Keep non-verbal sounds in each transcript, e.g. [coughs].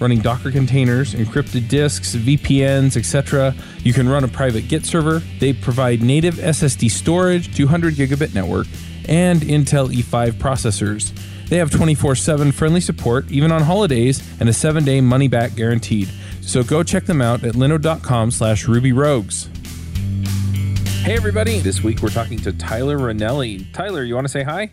running Docker containers, encrypted disks, VPNs, etc. You can run a private Git server. They provide native SSD storage, 200 gigabit network, and Intel E5 processors. They have 24 7 friendly support, even on holidays, and a 7 day money back guaranteed. So go check them out at linode.com slash rubyrogues. Hey, everybody. This week we're talking to Tyler Renelle. Tyler, you want to say hi?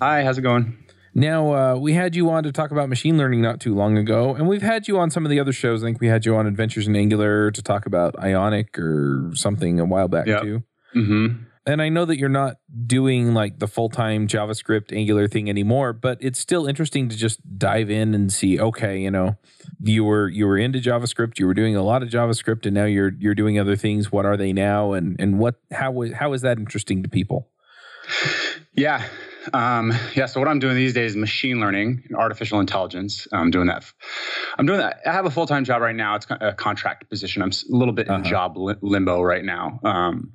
Hi, how's it going? Now, uh, we had you on to talk about machine learning not too long ago, and we've had you on some of the other shows. I think we had you on Adventures in Angular to talk about Ionic or something a while back, Yep. too. Mm-hmm. And I know that you're not doing like the full time JavaScript Angular thing anymore, but it's still interesting to just dive in and see. Okay, you know, you were you were into JavaScript, you were doing a lot of JavaScript, and now you're you're doing other things. What are they now, and and what how how is that interesting to people? Yeah. Um, yeah. So what I'm doing these days is machine learning and artificial intelligence. I'm doing that. I'm doing that. I have a full time job right now. It's a contract position. I'm a little bit in Uh-huh. job limbo right now. Um,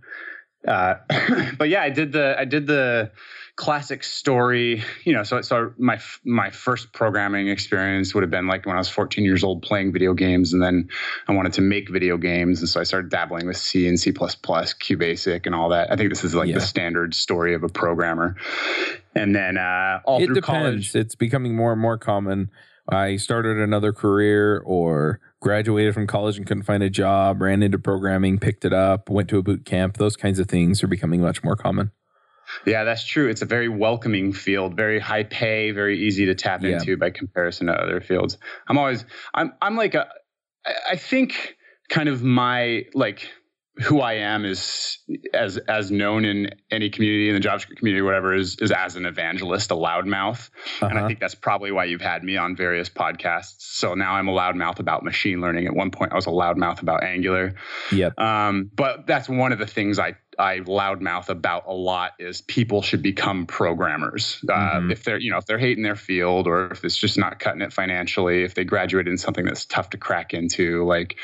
uh, [coughs] but yeah, I did the I did the classic story. You know, so so my my first programming experience would have been like when I was 14 years old playing video games, and then I wanted to make video games, and so I started dabbling with C and C++, QBasic, and all that. I think this is like Yeah. the standard story of a programmer. And then uh, all it through depends. college, It's becoming more and more common. I started another career or graduated from college and couldn't find a job, ran into programming, picked it up, went to a boot camp. Those kinds of things are becoming much more common. Yeah, that's true. It's a very welcoming field, very high pay, very easy to tap Yeah. into by comparison to other fields. I'm always, I'm, I'm like a I think kind of my like who I am is as as known in any community in the JavaScript community, or whatever, is is as an evangelist, a loudmouth. And I Uh-huh. think that's probably why you've had me on various podcasts. So now I'm a loudmouth about machine learning. At one point, I was a loudmouth about Angular. Yep. Um, but that's one of the things I I loudmouth about a lot is people should become programmers. Uh, Mhm. If they're you know if they're hating their field or if it's just not cutting it financially, if they graduated in something that's tough to crack into, like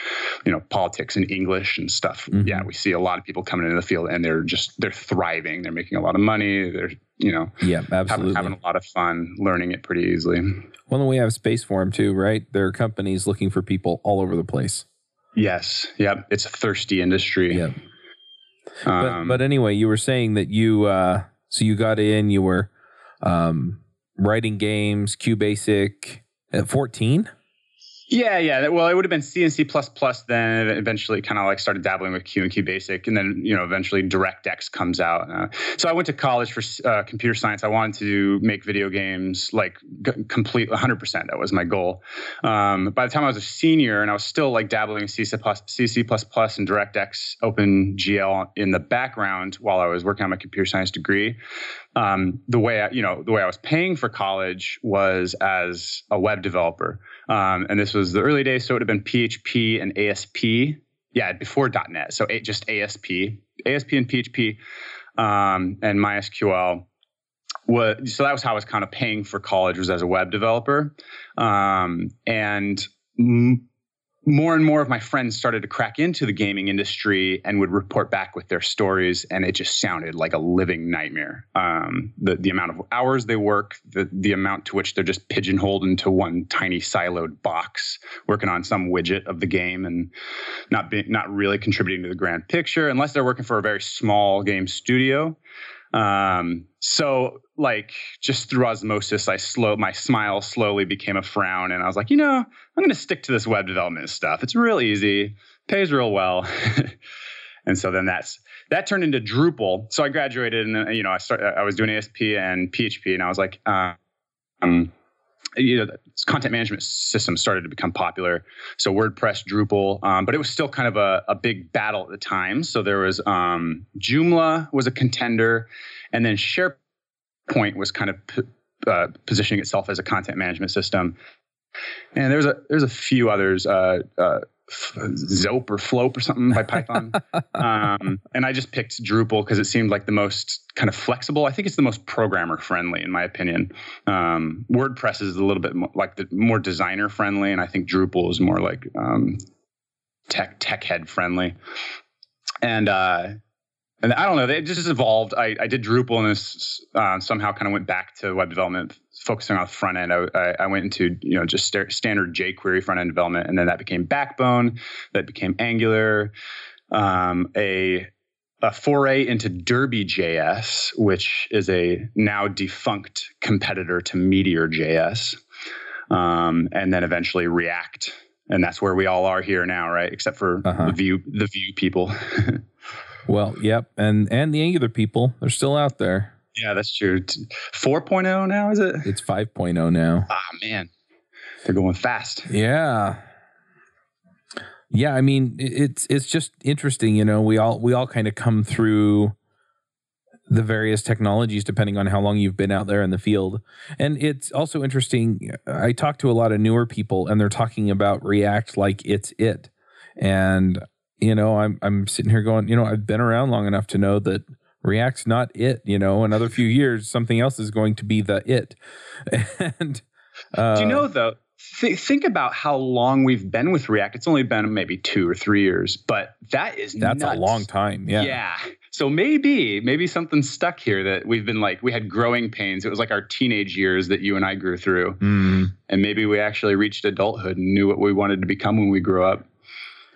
you know politics and English and stuff. Mhm. Yeah, we see a lot of people coming into the field and they're just they're thriving. They're making a lot of money. They're you know having, Absolutely. having a lot of fun learning it pretty easily. Well, then we have space for them too, right? There are companies looking for people all over the place. Yes. Yep. It's a thirsty industry. Yep. But, Um, but anyway, you were saying that you, uh, so you got in, you were um, writing games, QBasic at 14? Yeah, yeah. Well, it would have been C and C plus then. Eventually, kind of like started dabbling with Q and Q Basic, and then you know eventually DirectX comes out. Uh, so I went to college for uh, computer science. I wanted to make video games like g- complete 100. percent That was my goal. Um, by the time I was a senior, and I was still like dabbling in C, C++, C, C++, and DirectX, OpenGL in the background while I was working on my computer science degree. Um, the way I, you know the way I was paying for college was as a web developer. Um, and this was the early days, so it would have been PHP and ASP. Yeah, before .NET, so it, just ASP, ASP and PHP, um, and MySQL. Was, so that was how I was kind of paying for college was as a web developer, um, and m- more and more of my friends started to crack into the gaming industry and would report back with their stories, and it just sounded like a living nightmare. Um, the the amount of hours they work, the the amount to which they're just pigeonholed into one tiny siloed box, working on some widget of the game, and not being not really contributing to the grand picture, unless they're working for a very small game studio. Um, so like just through osmosis, I slow my smile slowly became a frown, and I was like, you know, I'm to stick to this web development stuff. It's real easy, pays real well, [laughs] and so then that's that turned into Drupal. So I graduated, and uh, you know, I started. I was doing ASP and PHP, and I was like, um, you know, content management systems started to become popular. So WordPress, Drupal, um, but it was still kind of a, a big battle at the time. So there was um, Joomla was a contender, and then SharePoint was kind of p- uh, positioning itself as a content management system. And there's a there's a few others. Uh, uh, Zope or Flope or something by Python. [laughs] um, and I just picked Drupal because it seemed like the most kind of flexible. I think it's the most programmer friendly, in my opinion. Um, WordPress is a little bit more, like the more designer friendly, and I think Drupal is more like um, tech tech head friendly. And uh, and I don't know, it just evolved. I, I did Drupal and this uh, somehow kind of went back to web development focusing on the front end, I, I went into you know just st- standard jQuery front end development, and then that became Backbone, that became Angular, um, a a foray into Derby JS, which is a now defunct competitor to Meteor.js, um, and then eventually React, and that's where we all are here now, right? Except for uh-huh. the Vue the Vue people. [laughs] well, yep, and and the Angular people, they're still out there. Yeah, that's true. 4.0 now, is it? It's 5.0 now. Ah, man. They're going fast. Yeah. Yeah, I mean, it's it's just interesting, you know, we all we all kind of come through the various technologies depending on how long you've been out there in the field. And it's also interesting. I talk to a lot of newer people and they're talking about React like it's it. And you know, I'm I'm sitting here going, you know, I've been around long enough to know that React's not it. You know, another few years, something else is going to be the it. [laughs] and uh, do you know though? Th- think about how long we've been with React. It's only been maybe two or three years, but that is that's nuts. a long time. Yeah. Yeah. So maybe maybe something stuck here that we've been like we had growing pains. It was like our teenage years that you and I grew through, mm. and maybe we actually reached adulthood and knew what we wanted to become when we grew up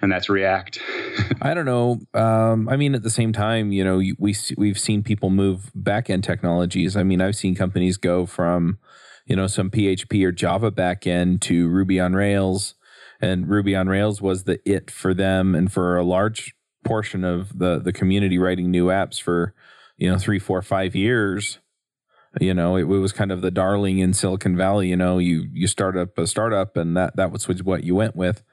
and that's React. [laughs] I don't know. Um, I mean, at the same time, you know, we we've seen people move back end technologies. I mean, I've seen companies go from, you know, some PHP or Java backend to Ruby on Rails, and Ruby on Rails was the it for them and for a large portion of the the community writing new apps for, you know, three, four, five years. You know, it, it was kind of the darling in Silicon Valley. You know, you you start up a startup, and that that was what you went with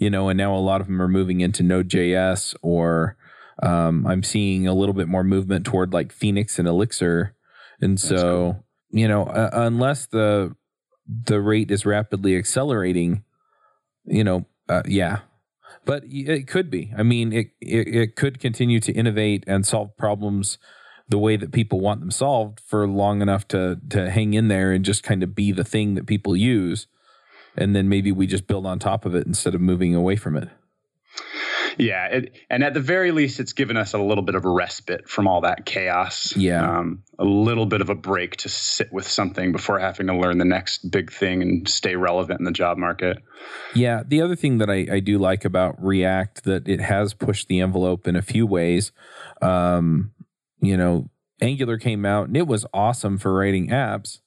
you know, and now a lot of them are moving into Node.js or um, I'm seeing a little bit more movement toward like Phoenix and Elixir. And so, cool. you know, uh, unless the the rate is rapidly accelerating, you know, uh, yeah. But it could be. I mean, it, it it could continue to innovate and solve problems the way that people want them solved for long enough to to hang in there and just kind of be the thing that people use and then maybe we just build on top of it instead of moving away from it. Yeah, it, and at the very least, it's given us a little bit of a respite from all that chaos. Yeah, um, a little bit of a break to sit with something before having to learn the next big thing and stay relevant in the job market. Yeah, the other thing that I, I do like about React that it has pushed the envelope in a few ways. Um, you know, Angular came out and it was awesome for writing apps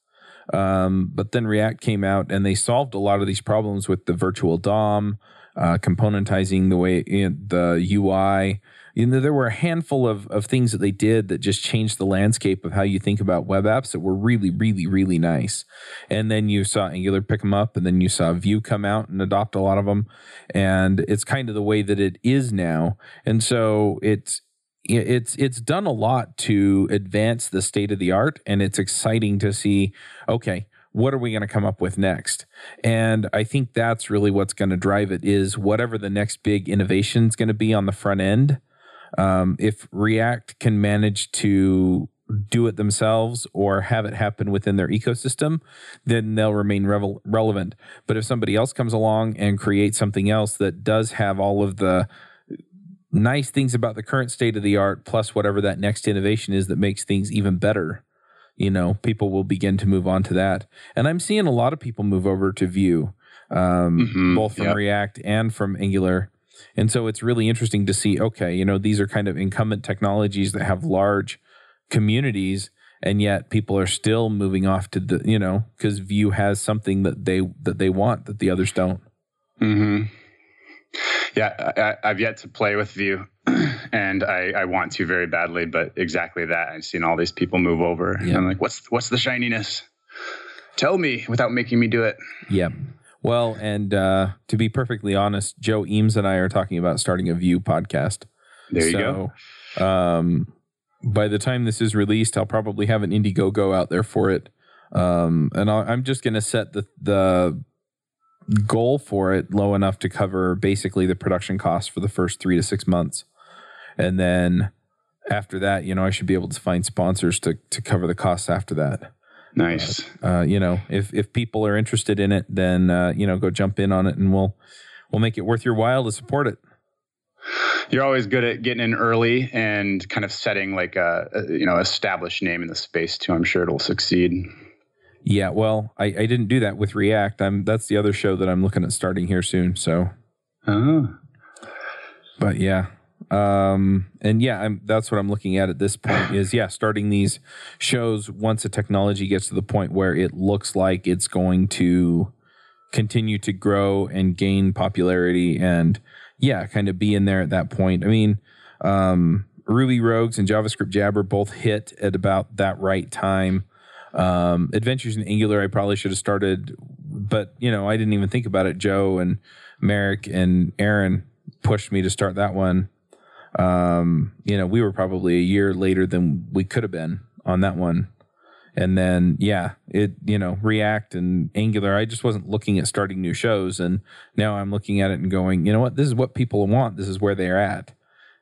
um, but then React came out and they solved a lot of these problems with the virtual DOM, uh, componentizing the way the UI. You know, there were a handful of, of things that they did that just changed the landscape of how you think about web apps that were really, really, really nice. And then you saw Angular pick them up, and then you saw Vue come out and adopt a lot of them. And it's kind of the way that it is now. And so it's it's it's done a lot to advance the state of the art and it's exciting to see okay what are we going to come up with next and i think that's really what's going to drive it is whatever the next big innovation is going to be on the front end um, if react can manage to do it themselves or have it happen within their ecosystem, then they'll remain revel- relevant. But if somebody else comes along and creates something else that does have all of the nice things about the current state of the art, plus whatever that next innovation is that makes things even better, you know, people will begin to move on to that. And I'm seeing a lot of people move over to Vue, um, mm-hmm, both from yep. React and from Angular. And so it's really interesting to see, okay, you know, these are kind of incumbent technologies that have large communities and yet people are still moving off to the, you know, because Vue has something that they that they want that the others don't. Mm-hmm. Yeah, I, have yet to play with Vue, [clears throat] and I, I, want to very badly. But exactly that, I've seen all these people move over. Yeah. I'm like, what's what's the shininess? Tell me without making me do it. Yeah. Well, and uh, to be perfectly honest, Joe Eames and I are talking about starting a Vue podcast. There you so, go. Um, by the time this is released, I'll probably have an Indiegogo out there for it. Um, and i am just going to set the the goal for it low enough to cover basically the production costs for the first three to six months, and then after that, you know, I should be able to find sponsors to to cover the costs after that. Nice. Uh, you know, if if people are interested in it, then uh, you know, go jump in on it, and we'll we'll make it worth your while to support it. You're always good at getting in early and kind of setting like a, a you know established name in the space too. I'm sure it'll succeed. Yeah, well, I, I didn't do that with React. I'm that's the other show that I'm looking at starting here soon. So, oh. but yeah, um, and yeah, I'm, that's what I'm looking at at this point. Is yeah, starting these shows once the technology gets to the point where it looks like it's going to continue to grow and gain popularity and yeah, kind of be in there at that point. I mean, um, Ruby Rogues and JavaScript Jabber both hit at about that right time. Um, Adventures in Angular, I probably should have started, but you know, I didn't even think about it. Joe and Merrick and Aaron pushed me to start that one. Um, you know, we were probably a year later than we could have been on that one. And then, yeah, it, you know, React and Angular, I just wasn't looking at starting new shows. And now I'm looking at it and going, you know what? This is what people want. This is where they're at.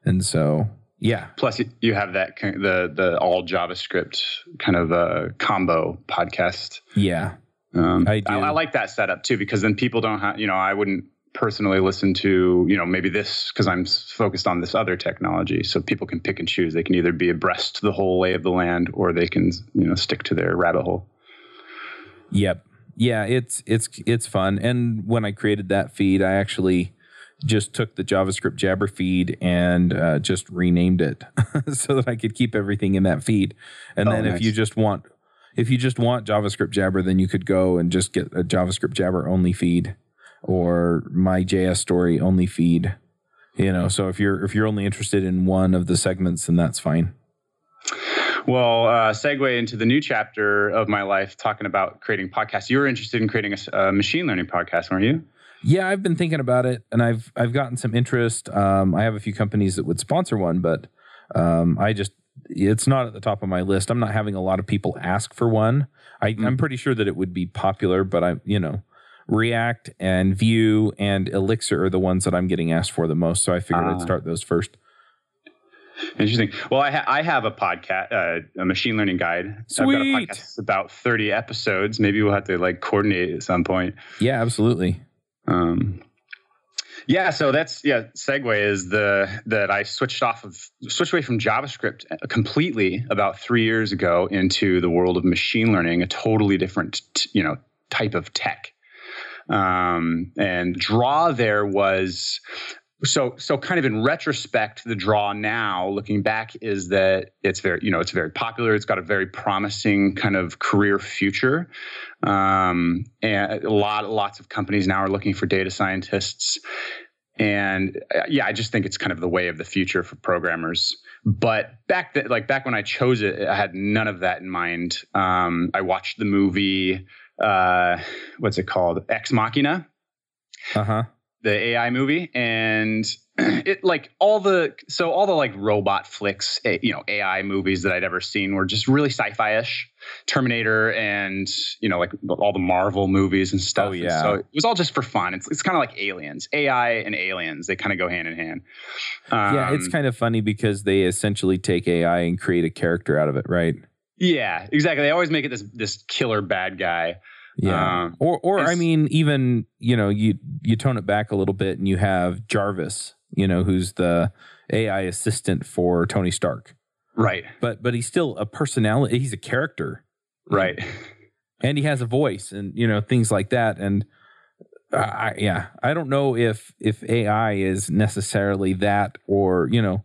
And so, yeah. Plus, you have that the the all JavaScript kind of uh, combo podcast. Yeah, um, I do. I, I, like that setup too because then people don't have you know I wouldn't personally listen to you know maybe this because i'm focused on this other technology so people can pick and choose they can either be abreast to the whole lay of the land or they can you know stick to their rabbit hole yep yeah it's it's it's fun and when i created that feed i actually just took the javascript jabber feed and uh, just renamed it [laughs] so that i could keep everything in that feed and oh, then nice. if you just want if you just want javascript jabber then you could go and just get a javascript jabber only feed or my JS story only feed. You know, so if you're if you're only interested in one of the segments, then that's fine. Well, uh, segue into the new chapter of my life, talking about creating podcasts. You were interested in creating a, a machine learning podcast, weren't you? Yeah, I've been thinking about it, and I've I've gotten some interest. Um, I have a few companies that would sponsor one, but um, I just it's not at the top of my list. I'm not having a lot of people ask for one. I, mm. I'm pretty sure that it would be popular, but I, you know, React and Vue and Elixir are the ones that I'm getting asked for the most. So I figured uh, I'd ah. start those first. Interesting. Well, I, ha- I have a podcast, uh, a machine learning guide. Sweet. I've got a podcast about 30 episodes. Maybe we'll have to like coordinate at some point. Yeah, absolutely. Um, yeah, so that's yeah. Segue is the that I switched off of switched away from JavaScript completely about three years ago into the world of machine learning, a totally different you know type of tech. Um, and draw there was so so kind of in retrospect the draw now looking back is that it's very you know it's very popular it's got a very promising kind of career future um, and a lot lots of companies now are looking for data scientists and uh, yeah i just think it's kind of the way of the future for programmers but back then like back when i chose it i had none of that in mind um, i watched the movie uh, what's it called? Ex Machina. Uh huh. The AI movie, and [clears throat] it like all the so all the like robot flicks, you know, AI movies that I'd ever seen were just really sci-fi ish. Terminator and you know like all the Marvel movies and stuff. Oh yeah. so it was all just for fun. It's it's kind of like aliens, AI and aliens. They kind of go hand in hand. Um, yeah, it's um, kind of funny because they essentially take AI and create a character out of it, right? Yeah, exactly. They always make it this this killer bad guy. Yeah. Um, or or I mean, even you know, you you tone it back a little bit, and you have Jarvis, you know, who's the AI assistant for Tony Stark. Right. But but he's still a personality. He's a character. Right. And he has a voice, and you know things like that. And I, yeah, I don't know if if AI is necessarily that, or you know,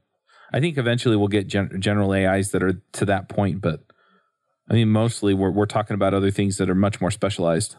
I think eventually we'll get gen- general AIs that are to that point, but I mean, mostly we're we're talking about other things that are much more specialized.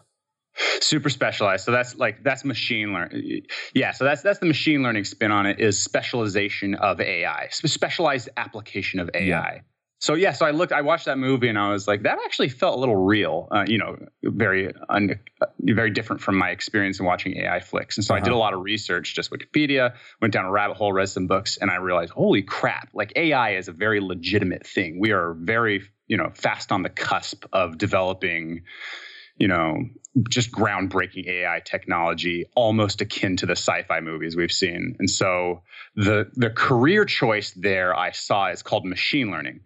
Super specialized. So that's like that's machine learning. Yeah. So that's that's the machine learning spin on it is specialization of AI, specialized application of AI. Yeah. So yeah, so I looked, I watched that movie, and I was like, that actually felt a little real. Uh, you know, very un, very different from my experience in watching AI flicks. And so uh-huh. I did a uh-huh. lot of research, just Wikipedia, went down a rabbit hole, read some books, and I realized, holy crap! Like AI is a very legitimate thing. We are very, you know, fast on the cusp of developing you know, just groundbreaking AI technology, almost akin to the sci-fi movies we've seen. And so the the career choice there I saw is called machine learning.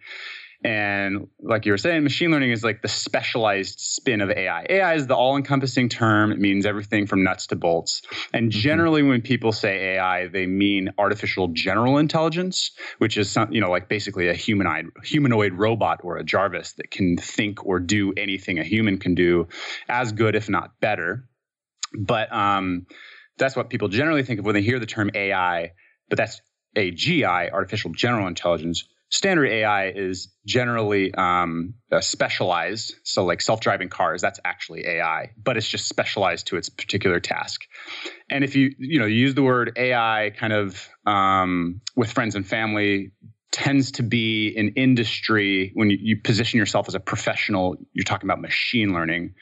And like you were saying, machine learning is like the specialized spin of AI. AI is the all encompassing term. It means everything from nuts to bolts. And mm-hmm. generally, when people say AI, they mean artificial general intelligence, which is some, you know, like basically a humanoid, humanoid robot or a Jarvis that can think or do anything a human can do as good, if not better. But um, that's what people generally think of when they hear the term AI, but that's AGI, artificial general intelligence standard AI is generally um, uh, specialized. So, like self driving cars, that's actually AI, but it's just specialized to its particular task. And if you you know use the word AI kind of um, with friends and family, tends to be an industry when you, you, position yourself as a professional. You're talking about machine learning,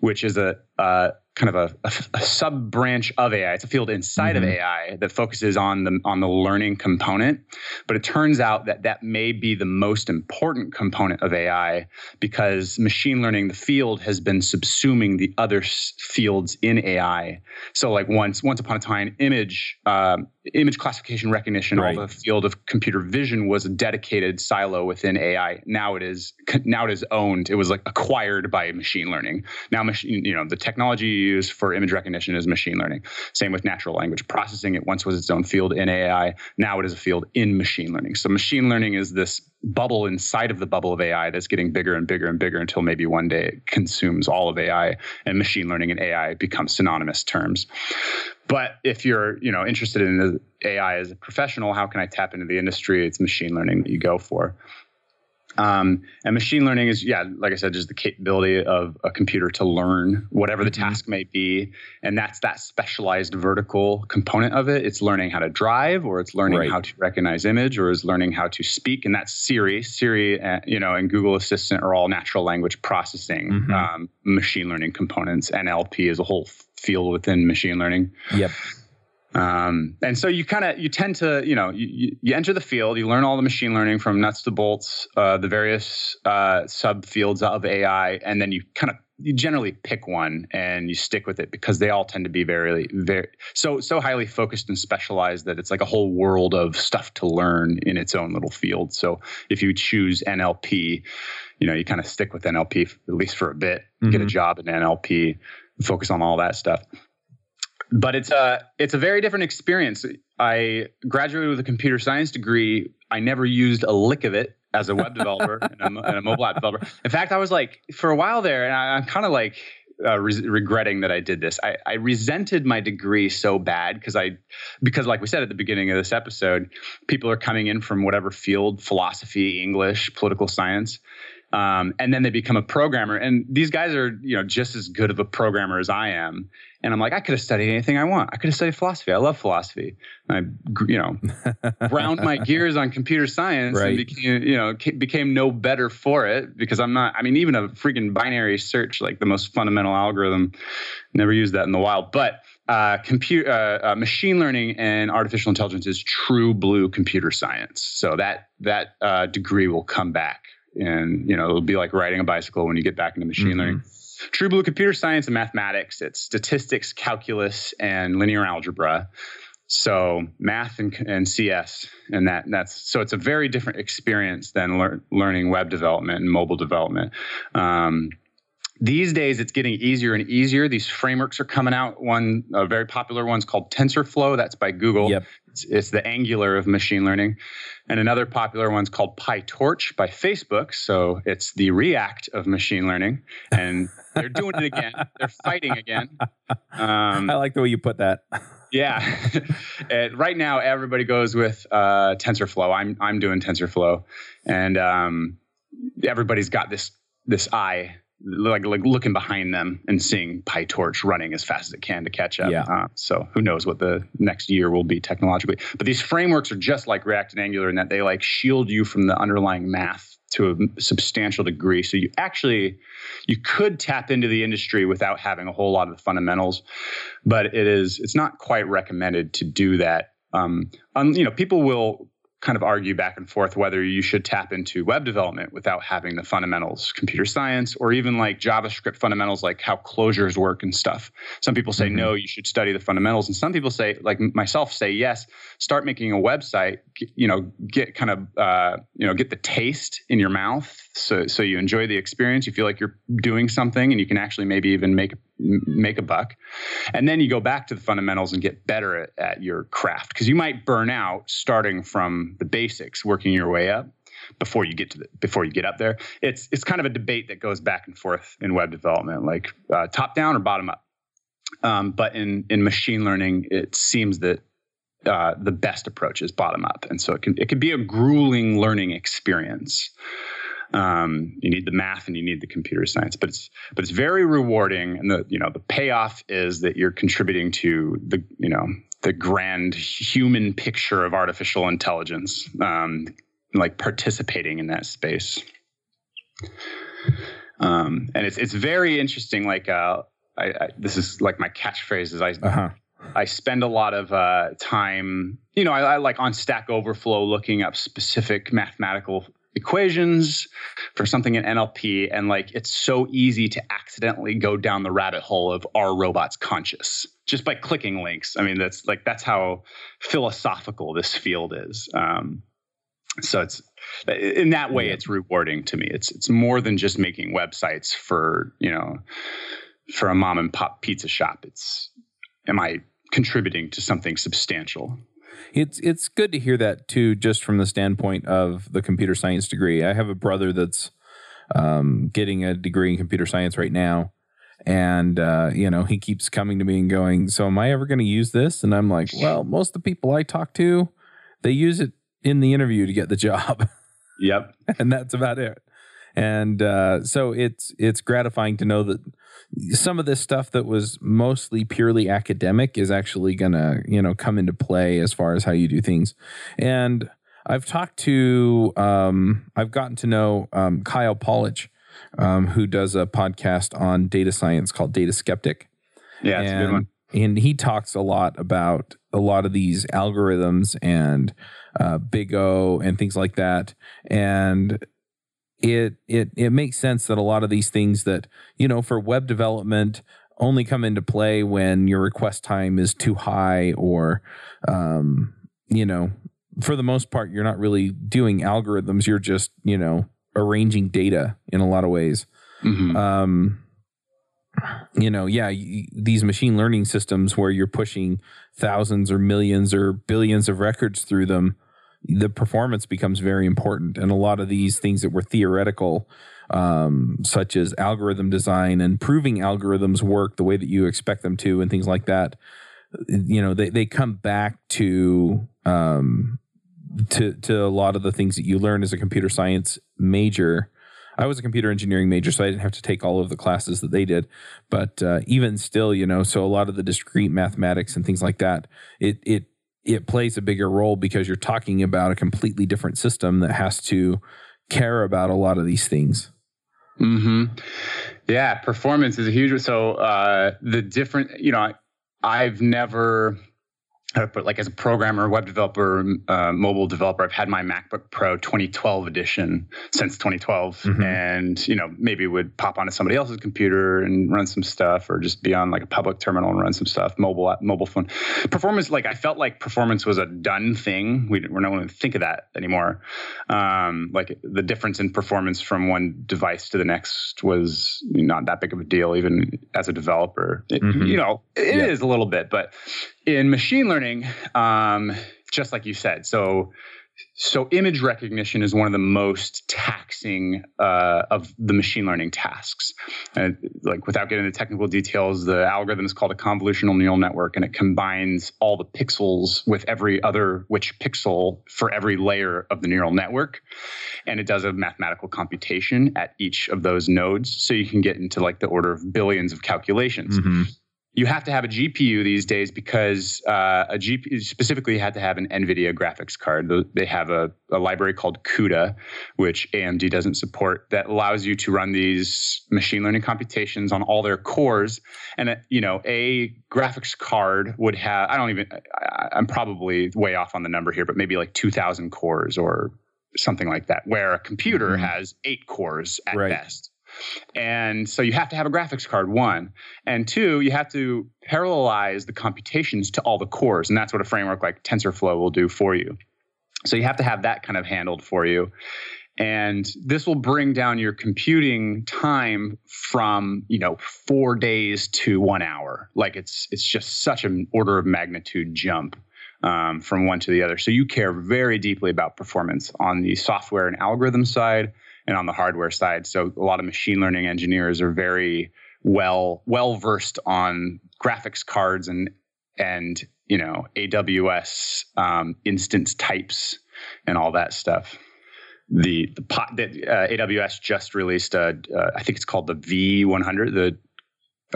which is a, a kind of a, a, a sub branch of AI. It's a field inside mm-hmm. of AI that focuses on the on the learning component. But it turns out that that may be the most important component of AI because machine learning, the field, has been subsuming the other fields in AI. So, like once once upon a time, image um, image classification recognition, right. all the field of computer vision was a dedicated silo within AI. Now it is now it is owned. It was like acquired by machine learning. Now, machine you know the technology use for image recognition is machine learning. Same with natural language processing. It once was its own field in AI. Now it is a field in machine learning. So machine learning is this bubble inside of the bubble of AI that's getting bigger and bigger and bigger until maybe one day it consumes all of AI and machine learning and AI become synonymous terms. But if you're, you know, interested in AI as a professional, how can I tap into the industry? It's machine learning that you go for. Um, and machine learning is, yeah, like I said, just the capability of a computer to learn whatever the mm-hmm. task may be. And that's that specialized vertical component of it. It's learning how to drive, or it's learning right. how to recognize image, or is learning how to speak. And that's Siri. Siri, uh, you know, and Google Assistant are all natural language processing mm-hmm. um, machine learning components. NLP is a whole field within machine learning. Yep. Um, and so you kind of you tend to you know you, you enter the field, you learn all the machine learning from nuts to bolts, uh, the various uh, subfields of AI, and then you kind of you generally pick one and you stick with it because they all tend to be very very so so highly focused and specialized that it's like a whole world of stuff to learn in its own little field. So if you choose NLP, you know you kind of stick with NLP at least for a bit, mm-hmm. get a mm-hmm. job in NLP, focus on all that stuff but it's a it's a very different experience. I graduated with a computer science degree. I never used a lick of it as a web developer [laughs] and, a, and, a, mobile app developer. In fact, I was like for a while there, and I, am kind of like uh, re- regretting that I did this. I, I resented my degree so bad because I because like we said at the beginning of this episode, people are coming in from whatever field, philosophy, English, political science. Um, and then they become a programmer. And these guys are, you know, just as good of a programmer as I am. And I'm like, I could have studied anything I want. I could have studied philosophy. I love philosophy. And I, you know, [laughs] ground my gears on computer science right. and became, you know, became no better for it because I'm not. I mean, even a freaking binary search, like the most fundamental algorithm, never used that in the wild. But uh, computer, uh, uh, machine learning and artificial intelligence is true blue computer science. So that that uh, degree will come back, and you know, it'll be like riding a bicycle when you get back into machine mm-hmm. learning. True Blue Computer Science and Mathematics. It's statistics, calculus, and linear algebra. So math and, and CS, and that that's so it's a very different experience than lear, learning web development and mobile development. Um, these days, it's getting easier and easier. These frameworks are coming out. One a very popular one's called TensorFlow. That's by Google. Yep. It's, it's the Angular of machine learning. And another popular one's called PyTorch by Facebook. So it's the React of machine learning. And they're doing it again. They're fighting again. Um, I like the way you put that. yeah. [laughs] right now, everybody goes with uh, TensorFlow. I'm I'm doing TensorFlow, and um, everybody's got this this eye like like looking behind them and seeing PyTorch running as fast as it can to catch up. Yeah. Uh, so who knows what the next year will be technologically? But these frameworks are just like React and Angular in that they like shield you from the underlying math to a substantial degree. So you actually you could tap into the industry without having a whole lot of the fundamentals, but it is it's not quite recommended to do that. Um, um you know, people will kind of argue back and forth whether you should tap into web development without having the fundamentals, computer science, or even like JavaScript fundamentals, like how closures work and stuff. Some people say mm-hmm. no, you should study the fundamentals, and some people say, like myself, say yes. Start making a website. You know, get kind of uh, you know get the taste in your mouth, so so you enjoy the experience. You feel like you're doing something, and you can actually maybe even make make a buck. And then you go back to the fundamentals and get better at, at your craft because you might burn out starting from the basics, working your way up before you get to the before you get up there. It's it's kind of a debate that goes back and forth in web development, like uh, top down or bottom up. Um, but in in machine learning, it seems that uh, the best approach is bottom up, and so it can it can be a grueling learning experience. Um, you need the math and you need the computer science, but it's but it's very rewarding, and the you know the payoff is that you're contributing to the you know the grand human picture of artificial intelligence, um, like participating in that space. Um, and it's it's very interesting. Like uh, I, I, this is like my catchphrase is I. Uh-huh. I spend a lot of uh, time, you know, I, I, like on Stack Overflow looking up specific mathematical equations for something in NLP. And like, it's so easy to accidentally go down the rabbit hole of are robots conscious just by clicking links. I mean, that's like, that's how philosophical this field is. Um, so it's in that way, it's rewarding to me. It's, it's more than just making websites for, you know, for a mom and pop pizza shop. It's, am I contributing to something substantial? It's it's good to hear that too, just from the standpoint of the computer science degree. I have a brother that's um, getting a degree in computer science right now, and uh, you know he keeps coming to me and going, "So am I ever going to use this?" And I'm like, "Well, most of the people I talk to, they use it in the interview to get the job." [laughs] Yep, and that's about it. And uh, so it's it's gratifying to know that some of this stuff that was mostly purely academic is actually going to, you know, come into play as far as how you do things. And I've talked to, um, I've gotten to know um, Kyle Polich, um, who does a podcast on data science called Data Skeptic. Yeah, it's and, a good one. And he talks a lot about a lot of these algorithms and uh, Big O and things like that. And it it it makes sense that a lot of these things that you know for web development only come into play when your request time is too high or um, you know for the most part you're not really doing algorithms you're just you know arranging data in a lot of ways mm-hmm. um, you know yeah these machine learning systems where you're pushing thousands or millions or billions of records through them the performance becomes very important. And a lot of these things that were theoretical, um, such as algorithm design and proving algorithms work the way that you expect them to, and things like that, you know, they, they come back to um, to to a lot of the things that you learn as a computer science major. I was a computer engineering major, so I didn't have to take all of the classes that they did. But uh, even still, you know, so a lot of the discrete mathematics and things like that, it it it plays a bigger role because you're talking about a completely different system that has to care about a lot of these things. Hmm. Yeah, performance is a huge. So uh, the different, you know, I've never but like as a programmer, web developer, uh, mobile developer, I've had my MacBook Pro 2012 edition since 2012, mm-hmm. and you know maybe would pop onto somebody else's computer and run some stuff, or just be on like a public terminal and run some stuff. Mobile mobile phone performance, like I felt like performance was a done thing. We, we're not going to think of that anymore. Um, like the difference in performance from one device to the next was not that big of a deal, even as a developer. It, mm-hmm. You know, it yeah. is a little bit, but in machine learning, um, just like you said, so so image recognition is one of the most taxing uh, of the machine learning tasks. And like without getting into technical details, the algorithm is called a convolutional neural network, and it combines all the pixels with every other which pixel for every layer of the neural network, and it does a mathematical computation at each of those nodes, so you can get into like the order of billions of calculations. Mm-hmm you have to have a GPU these days because uh, a GPU specifically had to have an NVIDIA graphics card. They have a, a, library called CUDA, which AMD doesn't support, that allows you to run these machine learning computations on all their cores. And uh, you know, a graphics card would have I don't even I, I'm probably way off on the number here, but maybe like 2,000 cores or something like that. Where a computer mm-hmm. has eight cores at right. best. And so you have to have a graphics card, one. And two, you have to parallelize the computations to all the cores. And that's what a framework like TensorFlow will do for you. So you have to have that kind of handled for you. And this will bring down your computing time from, you know, four days to one hour. Like it's it's just such an order of magnitude jump um, from one to the other. So you care very deeply about performance on the software and algorithm side and on the hardware side. So a lot of machine learning engineers are very well well versed on graphics cards and and you know AWS um, instance types and all that stuff. The the pot that uh, AWS just released, uh, uh, I think it's called the V100. The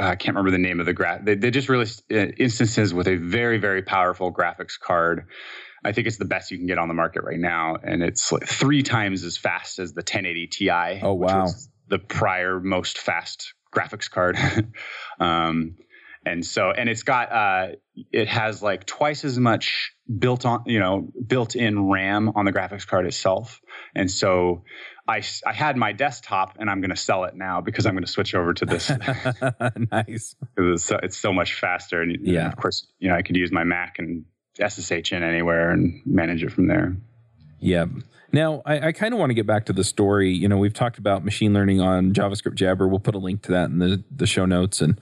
uh, I can't remember the name of the graph. They, they just released uh, instances with a very very powerful graphics card I think it's the best you can get on the market right now, and it's like three times as fast as the 1080 Ti. Oh wow! the prior most fast graphics card. [laughs] um, and so and it's got uh, it has like twice as much built on you know built in ram on the graphics card itself and so i i had my desktop and i'm going to sell it now because i'm going to switch over to this [laughs] nice it's so, it's so much faster and, yeah and of course you know i could use my mac and SSH in anywhere and manage it from there. Yeah. Now, I, I kind of want to get back to the story. You know, we've talked about machine learning on JavaScript Jabber. We'll put a link to that in the, the show notes. And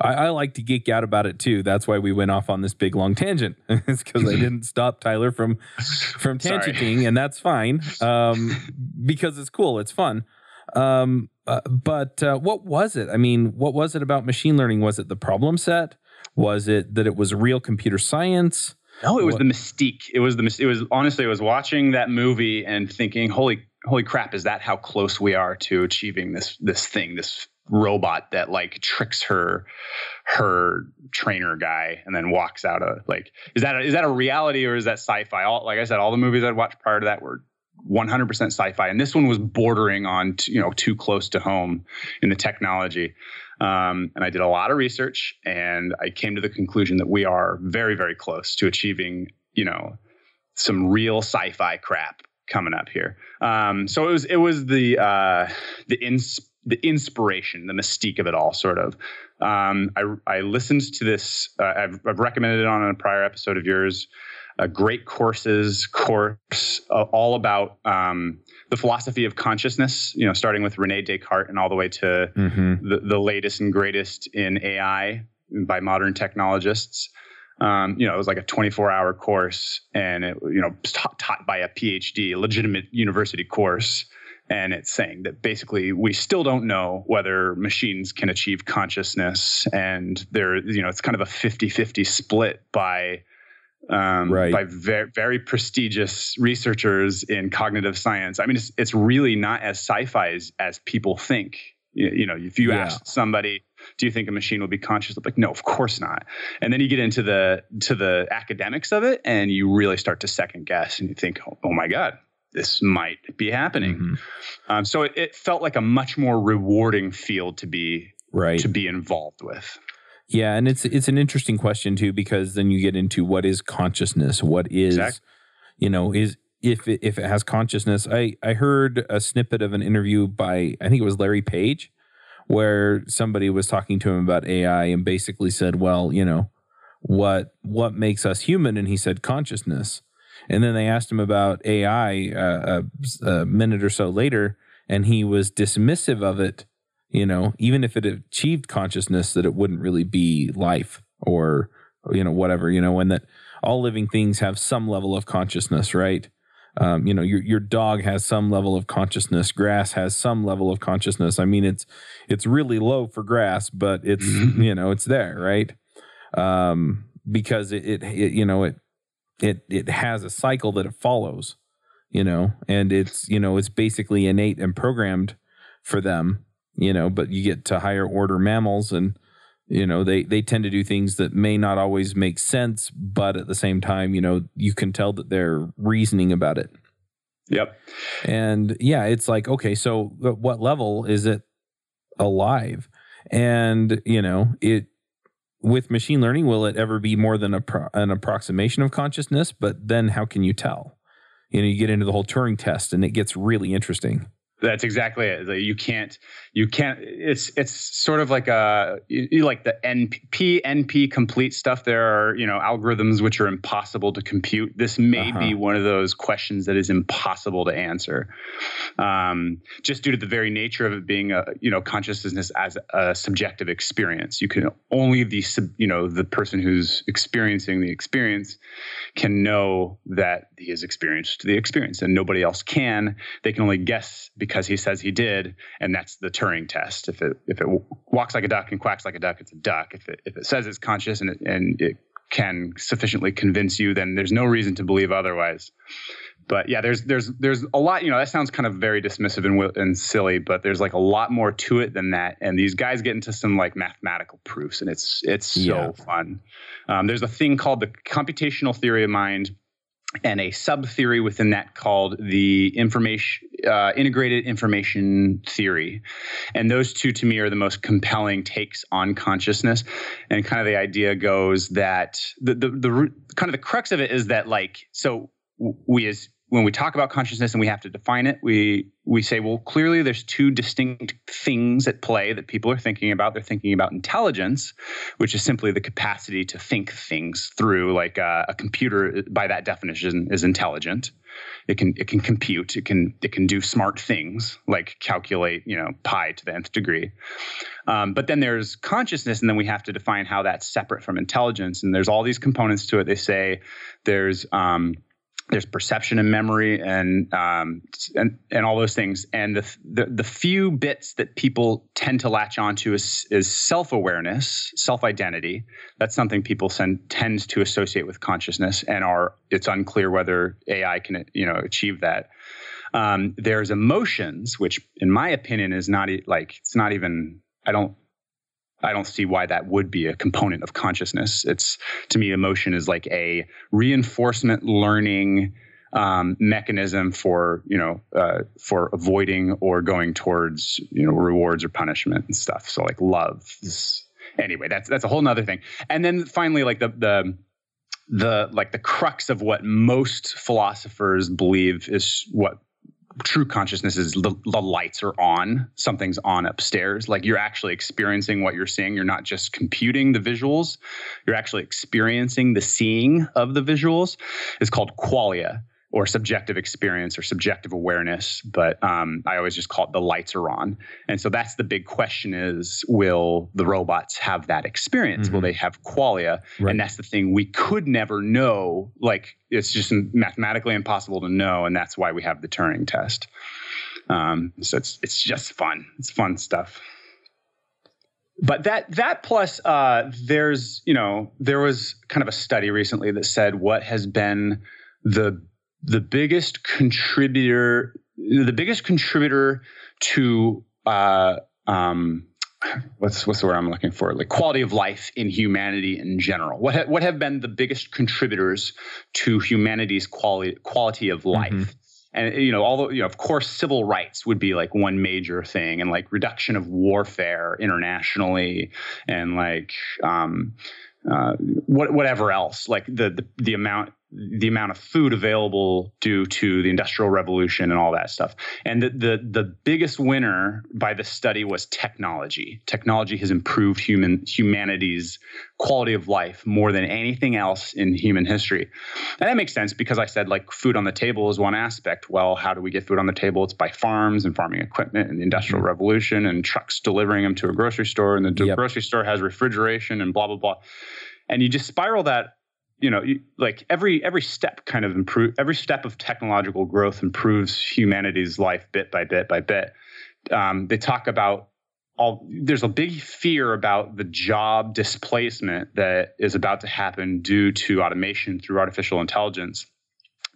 I, I like to geek out about it too. That's why we went off on this big long tangent. [laughs] it's because I [laughs] didn't stop Tyler from from tangenting, and that's fine um, because it's cool. It's fun. Um, uh, but uh, what was it? I mean, what was it about machine learning? Was it the problem set? Was it that it was real computer science? No, it was what? the mystique. It was the it was honestly, I was watching that movie and thinking, holy holy crap, is that how close we are to achieving this this thing, this robot that like tricks her her trainer guy and then walks out of like is that a, is that a reality or is that sci-fi? All like I said, all the movies I'd watched prior to that were 100% sci-fi and this one was bordering on t- you know too close to home in the technology um, and I did a lot of research, and I came to the conclusion that we are very, very close to achieving, you know, some real sci-fi crap coming up here. Um, so it was it was the uh, the ins- the inspiration, the mystique of it all, sort of. Um, I I listened to this. Uh, I've, I've recommended it on a prior episode of yours a great courses course uh, all about um, the philosophy of consciousness. You know, starting with Rene Descartes and all the way to mm-hmm. the, the latest and greatest in AI by modern technologists. Um, you know, it was like a 24 hour course and it, you know, taught, taught by a PhD, a legitimate university course. And it's saying that basically we still don't know whether machines can achieve consciousness. And there, you know, it's kind of a 50 50 split by um, right. by very, very prestigious researchers in cognitive science. I mean, it's, it's really not as sci-fi as, as people think. You, you know, if you yeah. ask somebody, do you think a machine will be conscious? They're like, no, of course not. And then you get into the to the academics of it, and you really start to second guess, and you think, oh, oh my god, this might be happening. Mm-hmm. Um, so it, it felt like a much more rewarding field to be right to be involved with. Yeah, and it's it's an interesting question too because then you get into what is consciousness? What is exactly. you know, is if it, if it has consciousness. I I heard a snippet of an interview by I think it was Larry Page where somebody was talking to him about AI and basically said, "Well, you know, what what makes us human?" and he said consciousness. And then they asked him about AI uh, a, a minute or so later and he was dismissive of it you know, even if it achieved consciousness, that it wouldn't really be life or, you know, whatever, you know, and that all living things have some level of consciousness, right? Um, you know, your your dog has some level of consciousness. Grass has some level of consciousness. I mean, it's it's really low for grass, but it's [laughs] you know it's there, right? Um, because it, it, it you know it it it has a cycle that it follows, you know, and it's you know it's basically innate and programmed for them you know, but you get to higher order mammals and you know they they tend to do things that may not always make sense but at the same time you know you can tell that they're reasoning about it. Yep. And yeah it's like okay so at what level is it alive? And you know it with machine learning will it ever be more than a pro- an approximation of consciousness? But then how can you tell? You know you get into the whole turing test and it gets really interesting that's exactly it. You can't, you can't. It's it's sort of like a like the NP NP complete stuff. There are you know algorithms which are impossible to compute. This may uh-huh. be one of those questions that is impossible to answer, um, just due to the very nature of it being a you know consciousness as a subjective experience. You can only the you know the person who's experiencing the experience can know that he has experienced the experience, and nobody else can. They can only guess because he says he did, and that's the Turing test. If it if it walks like a duck and quacks like a duck, it's a duck. If it if it says it's conscious and it, and it can sufficiently convince you, then there's no reason to believe otherwise. But yeah, there's there's there's a lot. You know, that sounds kind of very dismissive and and silly, but there's like a lot more to it than that. And these guys get into some like mathematical proofs, and it's it's so yeah. fun. Um, there's a thing called the computational theory of mind and a sub theory within that called the information uh, integrated information theory. And those two to me are the most compelling takes on consciousness. And kind of the idea goes that the the, the kind of the crux of it is that like so we as when we talk about consciousness and we have to define it, we we say, well, clearly there's two distinct things at play that people are thinking about. They're thinking about intelligence, which is simply the capacity to think things through. Like uh, a computer, by that definition, is intelligent. It can it can compute. It can it can do smart things like calculate, you know, pi to the nth degree. Um, but then there's consciousness, and then we have to define how that's separate from intelligence. And there's all these components to it. They say there's um, there's perception and memory and um, and and all those things. And the, the, the few bits that people tend to latch onto is is self-awareness self-identity. That's something people send, tend to associate with consciousness and are it's unclear whether ai can you know achieve that. Um, there's emotions which in my opinion is not like it's not even i don't I don't see why that would be a component of consciousness. It's to me, emotion is like a reinforcement learning um, mechanism for you know uh, for avoiding or going towards you know rewards or punishment and stuff. So like love. Anyway, that's that's a whole nother thing. And then finally, like the the the like the crux of what most philosophers believe is what true consciousness is the, the, lights are on something's on upstairs. Like you're actually experiencing what you're seeing. You're not just computing the visuals. You're actually experiencing the seeing of the visuals. It's called qualia or subjective experience or subjective awareness but um, i always just call it the lights are on. And so that's the big question is will the robots have that experience? Mm-hmm. will they have qualia? Right. and that's the thing we could never know. Like it's just mathematically impossible to know and that's why we have the turing test. Um, so it's it's just fun. It's fun stuff. But that that plus uh, there's you know there was kind of a study recently that said what has been the the biggest contributor, the biggest contributor to uh, um, what's what's the word I'm looking for? Like quality of life in humanity in general. What ha- what have been the biggest contributors to humanity's quality quality of mm-hmm. life? Mm-hmm. And you know, although you know, of course, civil rights would be like one major thing, and like reduction of warfare internationally, and like um, uh, what, whatever else, like the, the the amount the amount of food available due to the industrial revolution and all that stuff. And the, the, the biggest winner by this study was technology. Technology has improved human humanity's quality of life more than anything else in human history. And that makes sense because I said like food on the table is one aspect. Well, how do we get food on the table? It's by farms and farming equipment and the industrial mm-hmm. revolution and trucks delivering them to a grocery store and the yep. grocery store has refrigeration and blah blah blah. And you just spiral that you know like every every step kind of improve every step of technological growth improves humanity's life bit by bit by bit. Um, they talk about all there's a big fear about the job displacement that is about to happen due to automation through artificial intelligence.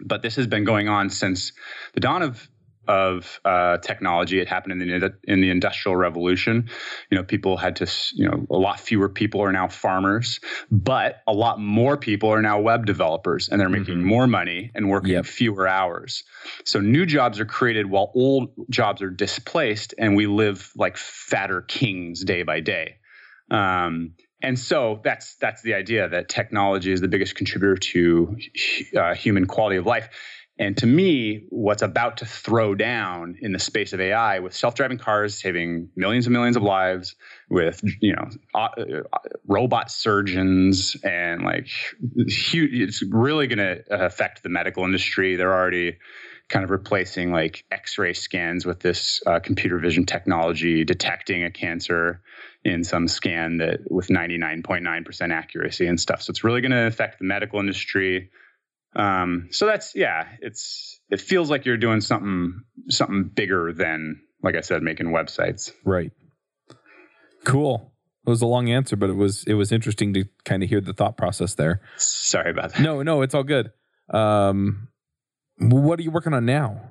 But this has been going on since the dawn of of uh, technology. It happened in the in the Industrial Revolution. You know, people had to. You know, a lot fewer people are now farmers, but a lot more people are now web developers, and they're making mm-hmm. more money and working yep. fewer hours. So new jobs are created while old jobs are displaced, and we live like fatter kings day by day. Um, and so that's that's the idea that technology is the biggest contributor to uh, human quality of life and to me, what's about to throw down in the space of AI with self-driving cars saving millions and millions of lives, with you know uh, uh, robot surgeons and like huge, it's really going to affect the medical industry. They're already kind of replacing like X-ray scans with this uh, computer vision technology, detecting a cancer in some scan that with 99.9% accuracy and stuff. So it's really going to affect the medical industry um, so that's yeah, it's it feels like you're doing something something bigger than like I said, making websites. Right. Cool. It was a long answer, but it was it was interesting to kind of hear the thought process there. Sorry about that. No, no, it's all good. Um, what are you working on now?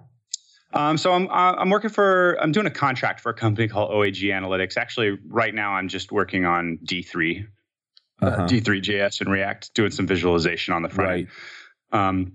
Um, so I'm uh, I'm working for I'm doing a contract for a company called OAG Analytics. Actually, right now I'm just working on D3, uh, uh-huh. D3JS and React, doing some visualization on the front. Right. Um,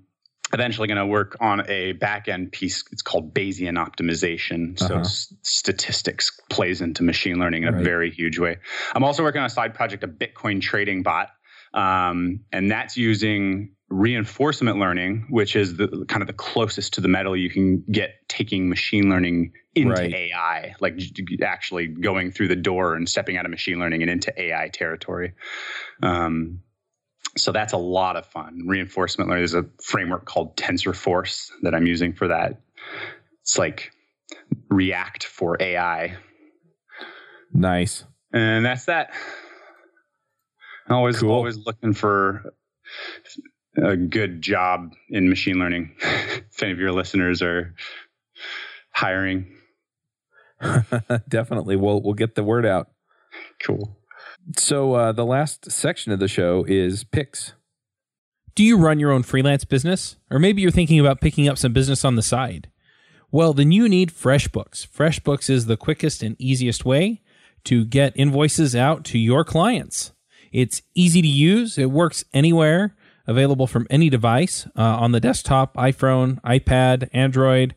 eventually going to work on a back-end piece it's called bayesian optimization so uh-huh. s- statistics plays into machine learning in right. a very huge way i'm also working on a side project a bitcoin trading bot um, and that's using reinforcement learning which is the kind of the closest to the metal you can get taking machine learning into right. ai like actually going through the door and stepping out of machine learning and into ai territory um, so that's a lot of fun. Reinforcement learning is a framework called TensorForce that I'm using for that. It's like React for AI. Nice. And that's that. Always, cool. always looking for a good job in machine learning. [laughs] if any of your listeners are hiring, [laughs] definitely, we'll we'll get the word out. Cool. So uh, the last section of the show is picks. Do you run your own freelance business? Or maybe you're thinking about picking up some business on the side? Well, then you need FreshBooks. FreshBooks is the quickest and easiest way to get invoices out to your clients. It's easy to use, it works anywhere, available from any device uh, on the desktop, iPhone, iPad, Android,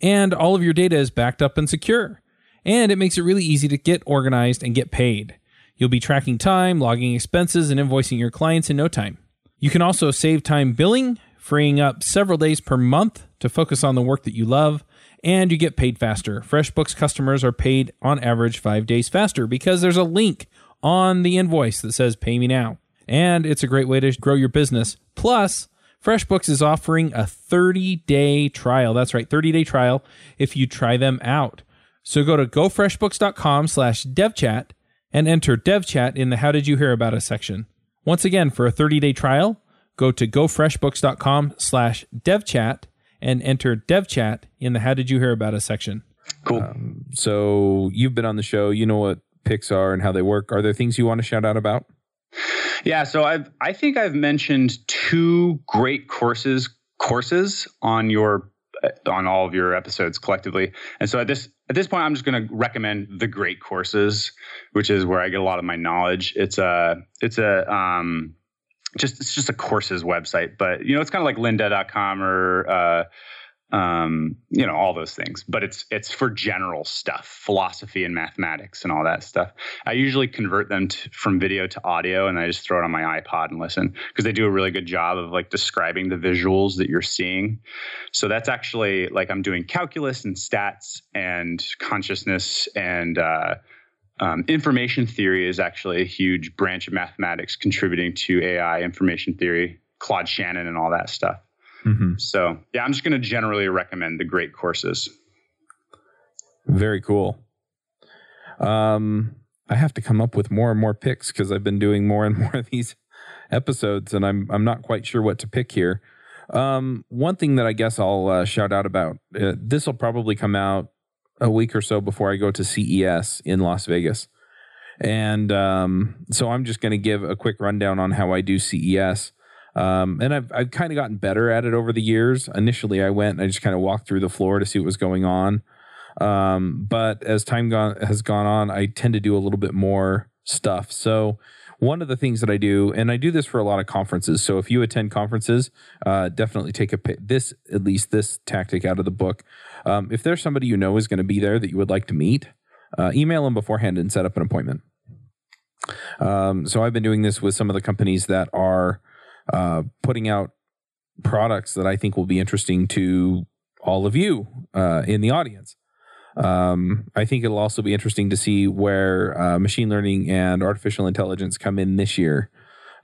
and all of your data is backed up and secure. And it makes it really easy to get organized and get paid. You'll be tracking time, logging expenses, and invoicing your clients in no time. You can also save time billing, freeing up several days per month to focus on the work that you love, and you get paid faster. FreshBooks customers are paid on average five days faster because there's a link on the invoice that says pay me now. And it's a great way to grow your business. Plus, FreshBooks is offering a 30 day trial. That's right, 30 day trial if you try them out. So go to gofreshbooks.com slash devchat and enter devchat in the How Did You Hear About Us section. Once again, for a 30-day trial, go to gofreshbooks.com slash devchat and enter devchat in the How Did You Hear About Us section. Cool. Um, so you've been on the show. You know what picks are and how they work. Are there things you want to shout out about? Yeah, so I've I think I've mentioned two great courses courses on your on all of your episodes collectively. And so at this at this point, I'm just going to recommend the Great Courses, which is where I get a lot of my knowledge. It's a it's a um, just it's just a courses website, but you know it's kind of like lynda.com or uh, um, you know, all those things. But it's it's for general stuff, philosophy and mathematics and all that stuff. I usually convert them to, from video to audio, and I just throw it on my iPod and listen because they do a really good job of like describing the visuals that you're seeing. So that's actually like I'm doing calculus and stats and consciousness and uh, um, information theory is actually a huge branch of mathematics contributing to AI information theory, Claude Shannon, and all that stuff. Mm-hmm. So yeah, I'm just going to generally recommend the great courses. Very cool. Um, I have to come up with more and more picks because I've been doing more and [laughs] more of these episodes, and I'm I'm not quite sure what to pick here. Um, one thing that I guess I'll uh, shout out about uh, this will probably come out a week or so before I go to CES in Las Vegas, and um, so I'm just going to give a quick rundown on how I do CES. Um, and I've I've kind of gotten better at it over the years. Initially, I went and I just kind of walked through the floor to see what was going on. Um, but as time gone has gone on, I tend to do a little bit more stuff. So one of the things that I do, and I do this for a lot of conferences. So if you attend conferences, uh, definitely take a this at least this tactic out of the book. Um, if there's somebody you know is going to be there that you would like to meet, uh, email them beforehand and set up an appointment. Um, so I've been doing this with some of the companies that are uh, putting out products that I think will be interesting to all of you uh, in the audience. Um, I think it'll also be interesting to see where uh, machine learning and artificial intelligence come in this year.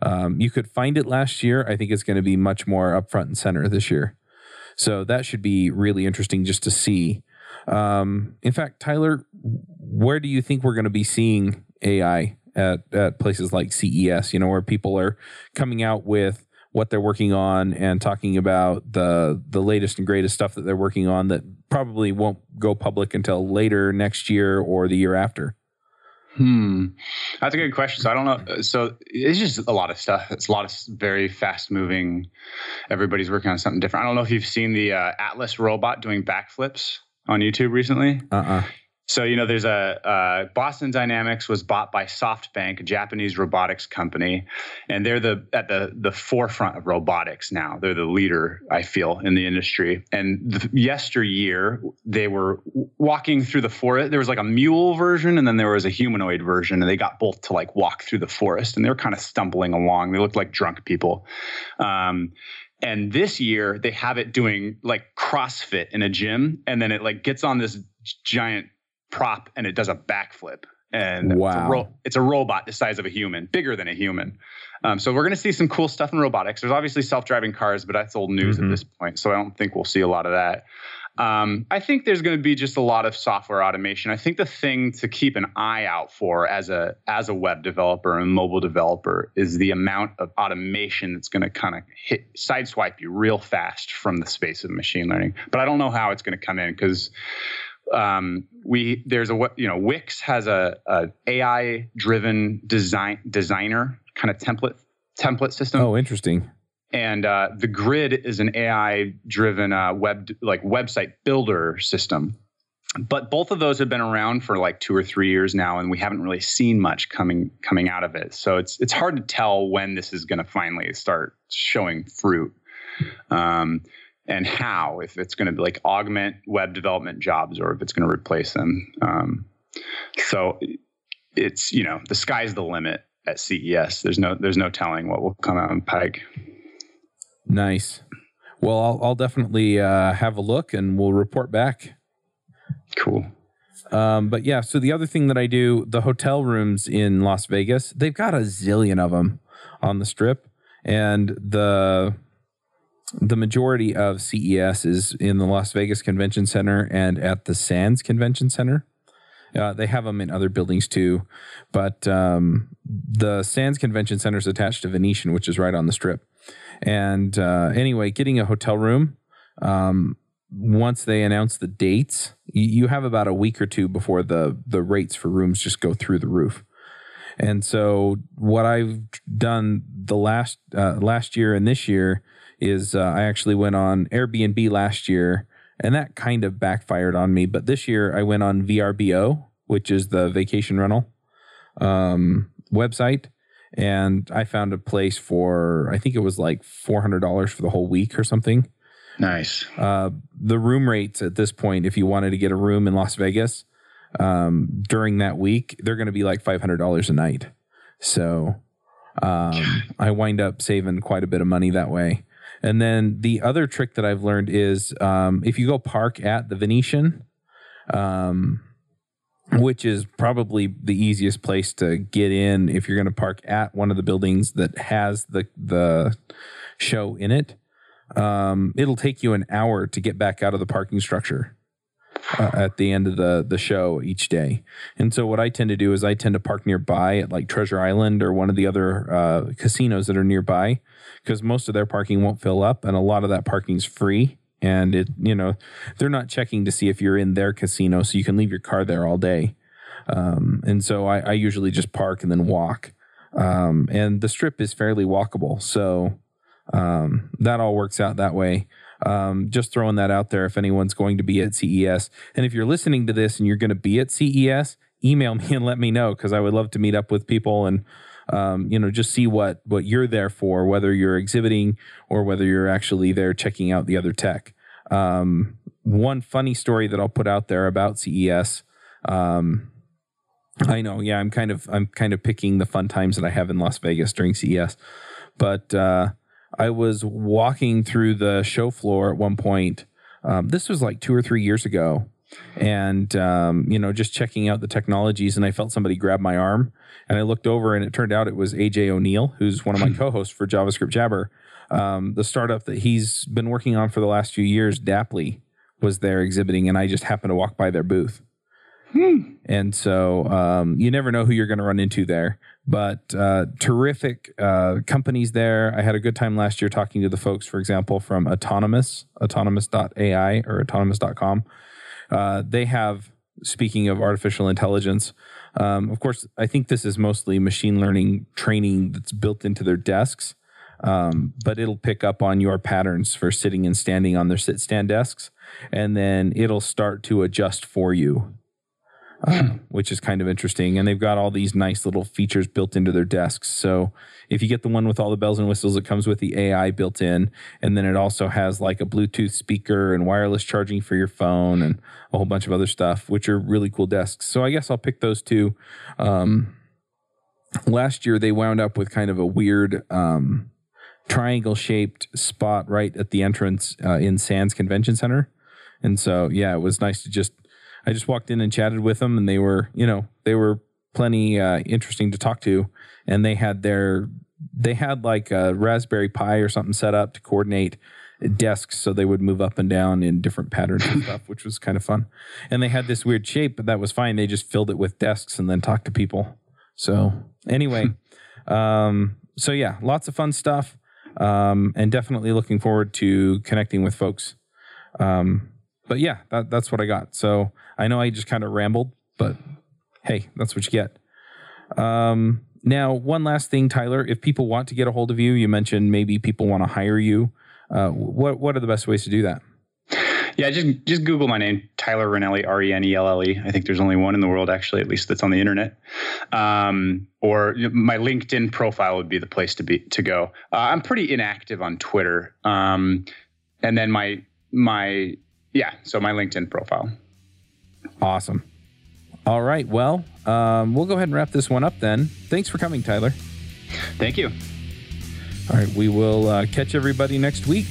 Um, you could find it last year. I think it's going to be much more up front and center this year. So that should be really interesting just to see. Um, in fact, Tyler, where do you think we're going to be seeing AI at, at places like CES, you know, where people are coming out with what they're working on and talking about the the latest and greatest stuff that they're working on that probably won't go public until later next year or the year after. Hmm, that's a good question. So I don't know. So it's just a lot of stuff. It's a lot of very fast moving. Everybody's working on something different. I don't know if you've seen the uh, Atlas robot doing backflips on YouTube recently. Uh uh-uh. uh so you know, there's a uh, Boston Dynamics was bought by SoftBank, a Japanese robotics company, and they're the at the the forefront of robotics now. They're the leader, I feel, in the industry. And the, yesteryear, they were walking through the forest. There was like a mule version, and then there was a humanoid version, and they got both to like walk through the forest, and they were kind of stumbling along. They looked like drunk people. Um, and this year they have it doing like CrossFit in a gym, and then it like gets on this giant prop and it does a backflip. And wow. it's, a ro- it's a robot the size of a human, bigger than a human. Um, so we're going to see some cool stuff in robotics. There's obviously self-driving cars, but that's old news mm-hmm. at this point. So I don't think we'll see a lot of that. Um, I think there's going to be just a lot of software automation. I think the thing to keep an eye out for as a as a web developer and mobile developer is the amount of automation that's going to kind of hit sideswipe you real fast from the space of machine learning. But I don't know how it's going to come in because um, we there's a you know Wix has a, a AI driven design designer kind of template template system. Oh, interesting. And uh, the grid is an AI driven uh, web like website builder system. But both of those have been around for like two or three years now, and we haven't really seen much coming coming out of it. So it's it's hard to tell when this is going to finally start showing fruit. Um, and how if it's going to like augment web development jobs or if it's going to replace them. Um, so it's you know the sky's the limit at ces there's no there's no telling what will come out in pike. Nice. Well i'll, I'll definitely uh, have a look and we'll report back. Cool. Um, but yeah so the other thing that i do the hotel rooms in las vegas they've got a zillion of them on the strip. And the the majority of CES is in the Las Vegas Convention Center and at the Sands Convention Center. Uh, they have them in other buildings too, but um, the Sands Convention Center is attached to Venetian, which is right on the strip. And uh, anyway, getting a hotel room, um, once they announce the dates, you, you have about a week or two before the the rates for rooms just go through the roof. And so, what I've done the last uh, last year and this year is uh, I actually went on Airbnb last year and that kind of backfired on me. But this year I went on VRBO, which is the vacation rental um, website. And I found a place for, I think it was like $400 for the whole week or something. Nice. Uh, the room rates at this point, if you wanted to get a room in Las Vegas um, during that week, they're going to be like $500 a night. So um, I wind up saving quite a bit of money that way. And then the other trick that I've learned is um, if you go park at the Venetian, um, which is probably the easiest place to get in if you're going to park at one of the buildings that has the the show in it. Um, it'll take you an hour to get back out of the parking structure uh, at the end of the the show each day. And so what I tend to do is I tend to park nearby at like Treasure Island or one of the other uh, casinos that are nearby because most of their parking won't fill up and a lot of that parking's free and it you know they're not checking to see if you're in their casino so you can leave your car there all day um, and so I, I, usually just park and then walk um, and the strip is fairly walkable so um, that all works out that way. Um, just throwing that out there if anyone's going to be at CES. And if you're listening to this and you're going to be at CES, email me and let me know because I would love to meet up with people and um, you know just see what what you're there for, whether you're exhibiting or whether you're actually there checking out the other tech. Um, one funny story that I'll put out there about CES. Um, I know, yeah, I'm kind of I'm kind of picking the fun times that I have in Las Vegas during CES, but uh, I was walking through the show floor at one point. Um, this was like two or three years ago, and um, you know, just checking out the technologies, and I felt somebody grab my arm, and I looked over, and it turned out it was AJ O'Neal, who's one of my [laughs] co-hosts for JavaScript Jabber, um, the startup that he's been working on for the last few years. Daplie was there exhibiting, and I just happened to walk by their booth. Hmm. And so um, you never know who you're going to run into there. But uh, terrific uh, companies there. I had a good time last year talking to the folks, for example, from Autonomous, autonomous.ai or autonomous.com. Uh, they have, speaking of artificial intelligence, um, of course, I think this is mostly machine learning training that's built into their desks. Um, but it'll pick up on your patterns for sitting and standing on their sit stand desks, and then it'll start to adjust for you um, which is kind of interesting. And they've got all these nice little features built into their desks. So if you get the one with all the bells and whistles, it comes with the AI built in. And then it also has like a Bluetooth speaker and wireless charging for your phone and a whole bunch of other stuff, which are really cool desks. So I guess I'll pick those two. Um, last year, they wound up with kind of a weird. Um, triangle shaped spot right at the entrance uh, in Sands Convention Center. And so, yeah, it was nice to just I just walked in and chatted with them, and they were, you know, they were plenty uh, interesting to talk to, and they had their they had like a Raspberry Pi or something set up to coordinate desks so they would move up and down in different patterns and [laughs] stuff, which was kind of fun. And they had this weird shape, but that was fine. They just filled it with desks and then talked to people. So anyway, [laughs] um, so yeah, lots of fun stuff, um, and definitely looking forward to connecting with folks. Um, but yeah, that, that's what I got. So I know I just kind of rambled, but hey, that's what you get. Um, now, one last thing, Tyler. If people want to get a hold of you, you mentioned maybe people want to hire you. Uh, what what are the best ways to do that? Yeah, just just Google my name, Tyler Renelle, R E N E L L E. I think there's only one in the world, actually, at least that's on the internet. Um, or my LinkedIn profile would be the place to be to go. Uh, I'm pretty inactive on Twitter, um, and then my my yeah, so my LinkedIn profile. Awesome. All right. Well, um, we'll go ahead and wrap this one up then. Thanks for coming, Tyler. Thank you. All right. We will uh, catch everybody next week.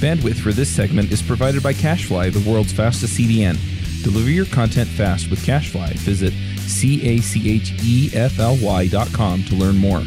Bandwidth for this segment is provided by CacheFly, the world's fastest CDN. Deliver your content fast with CacheFly. Visit C A C H E F L Y dot com to learn more.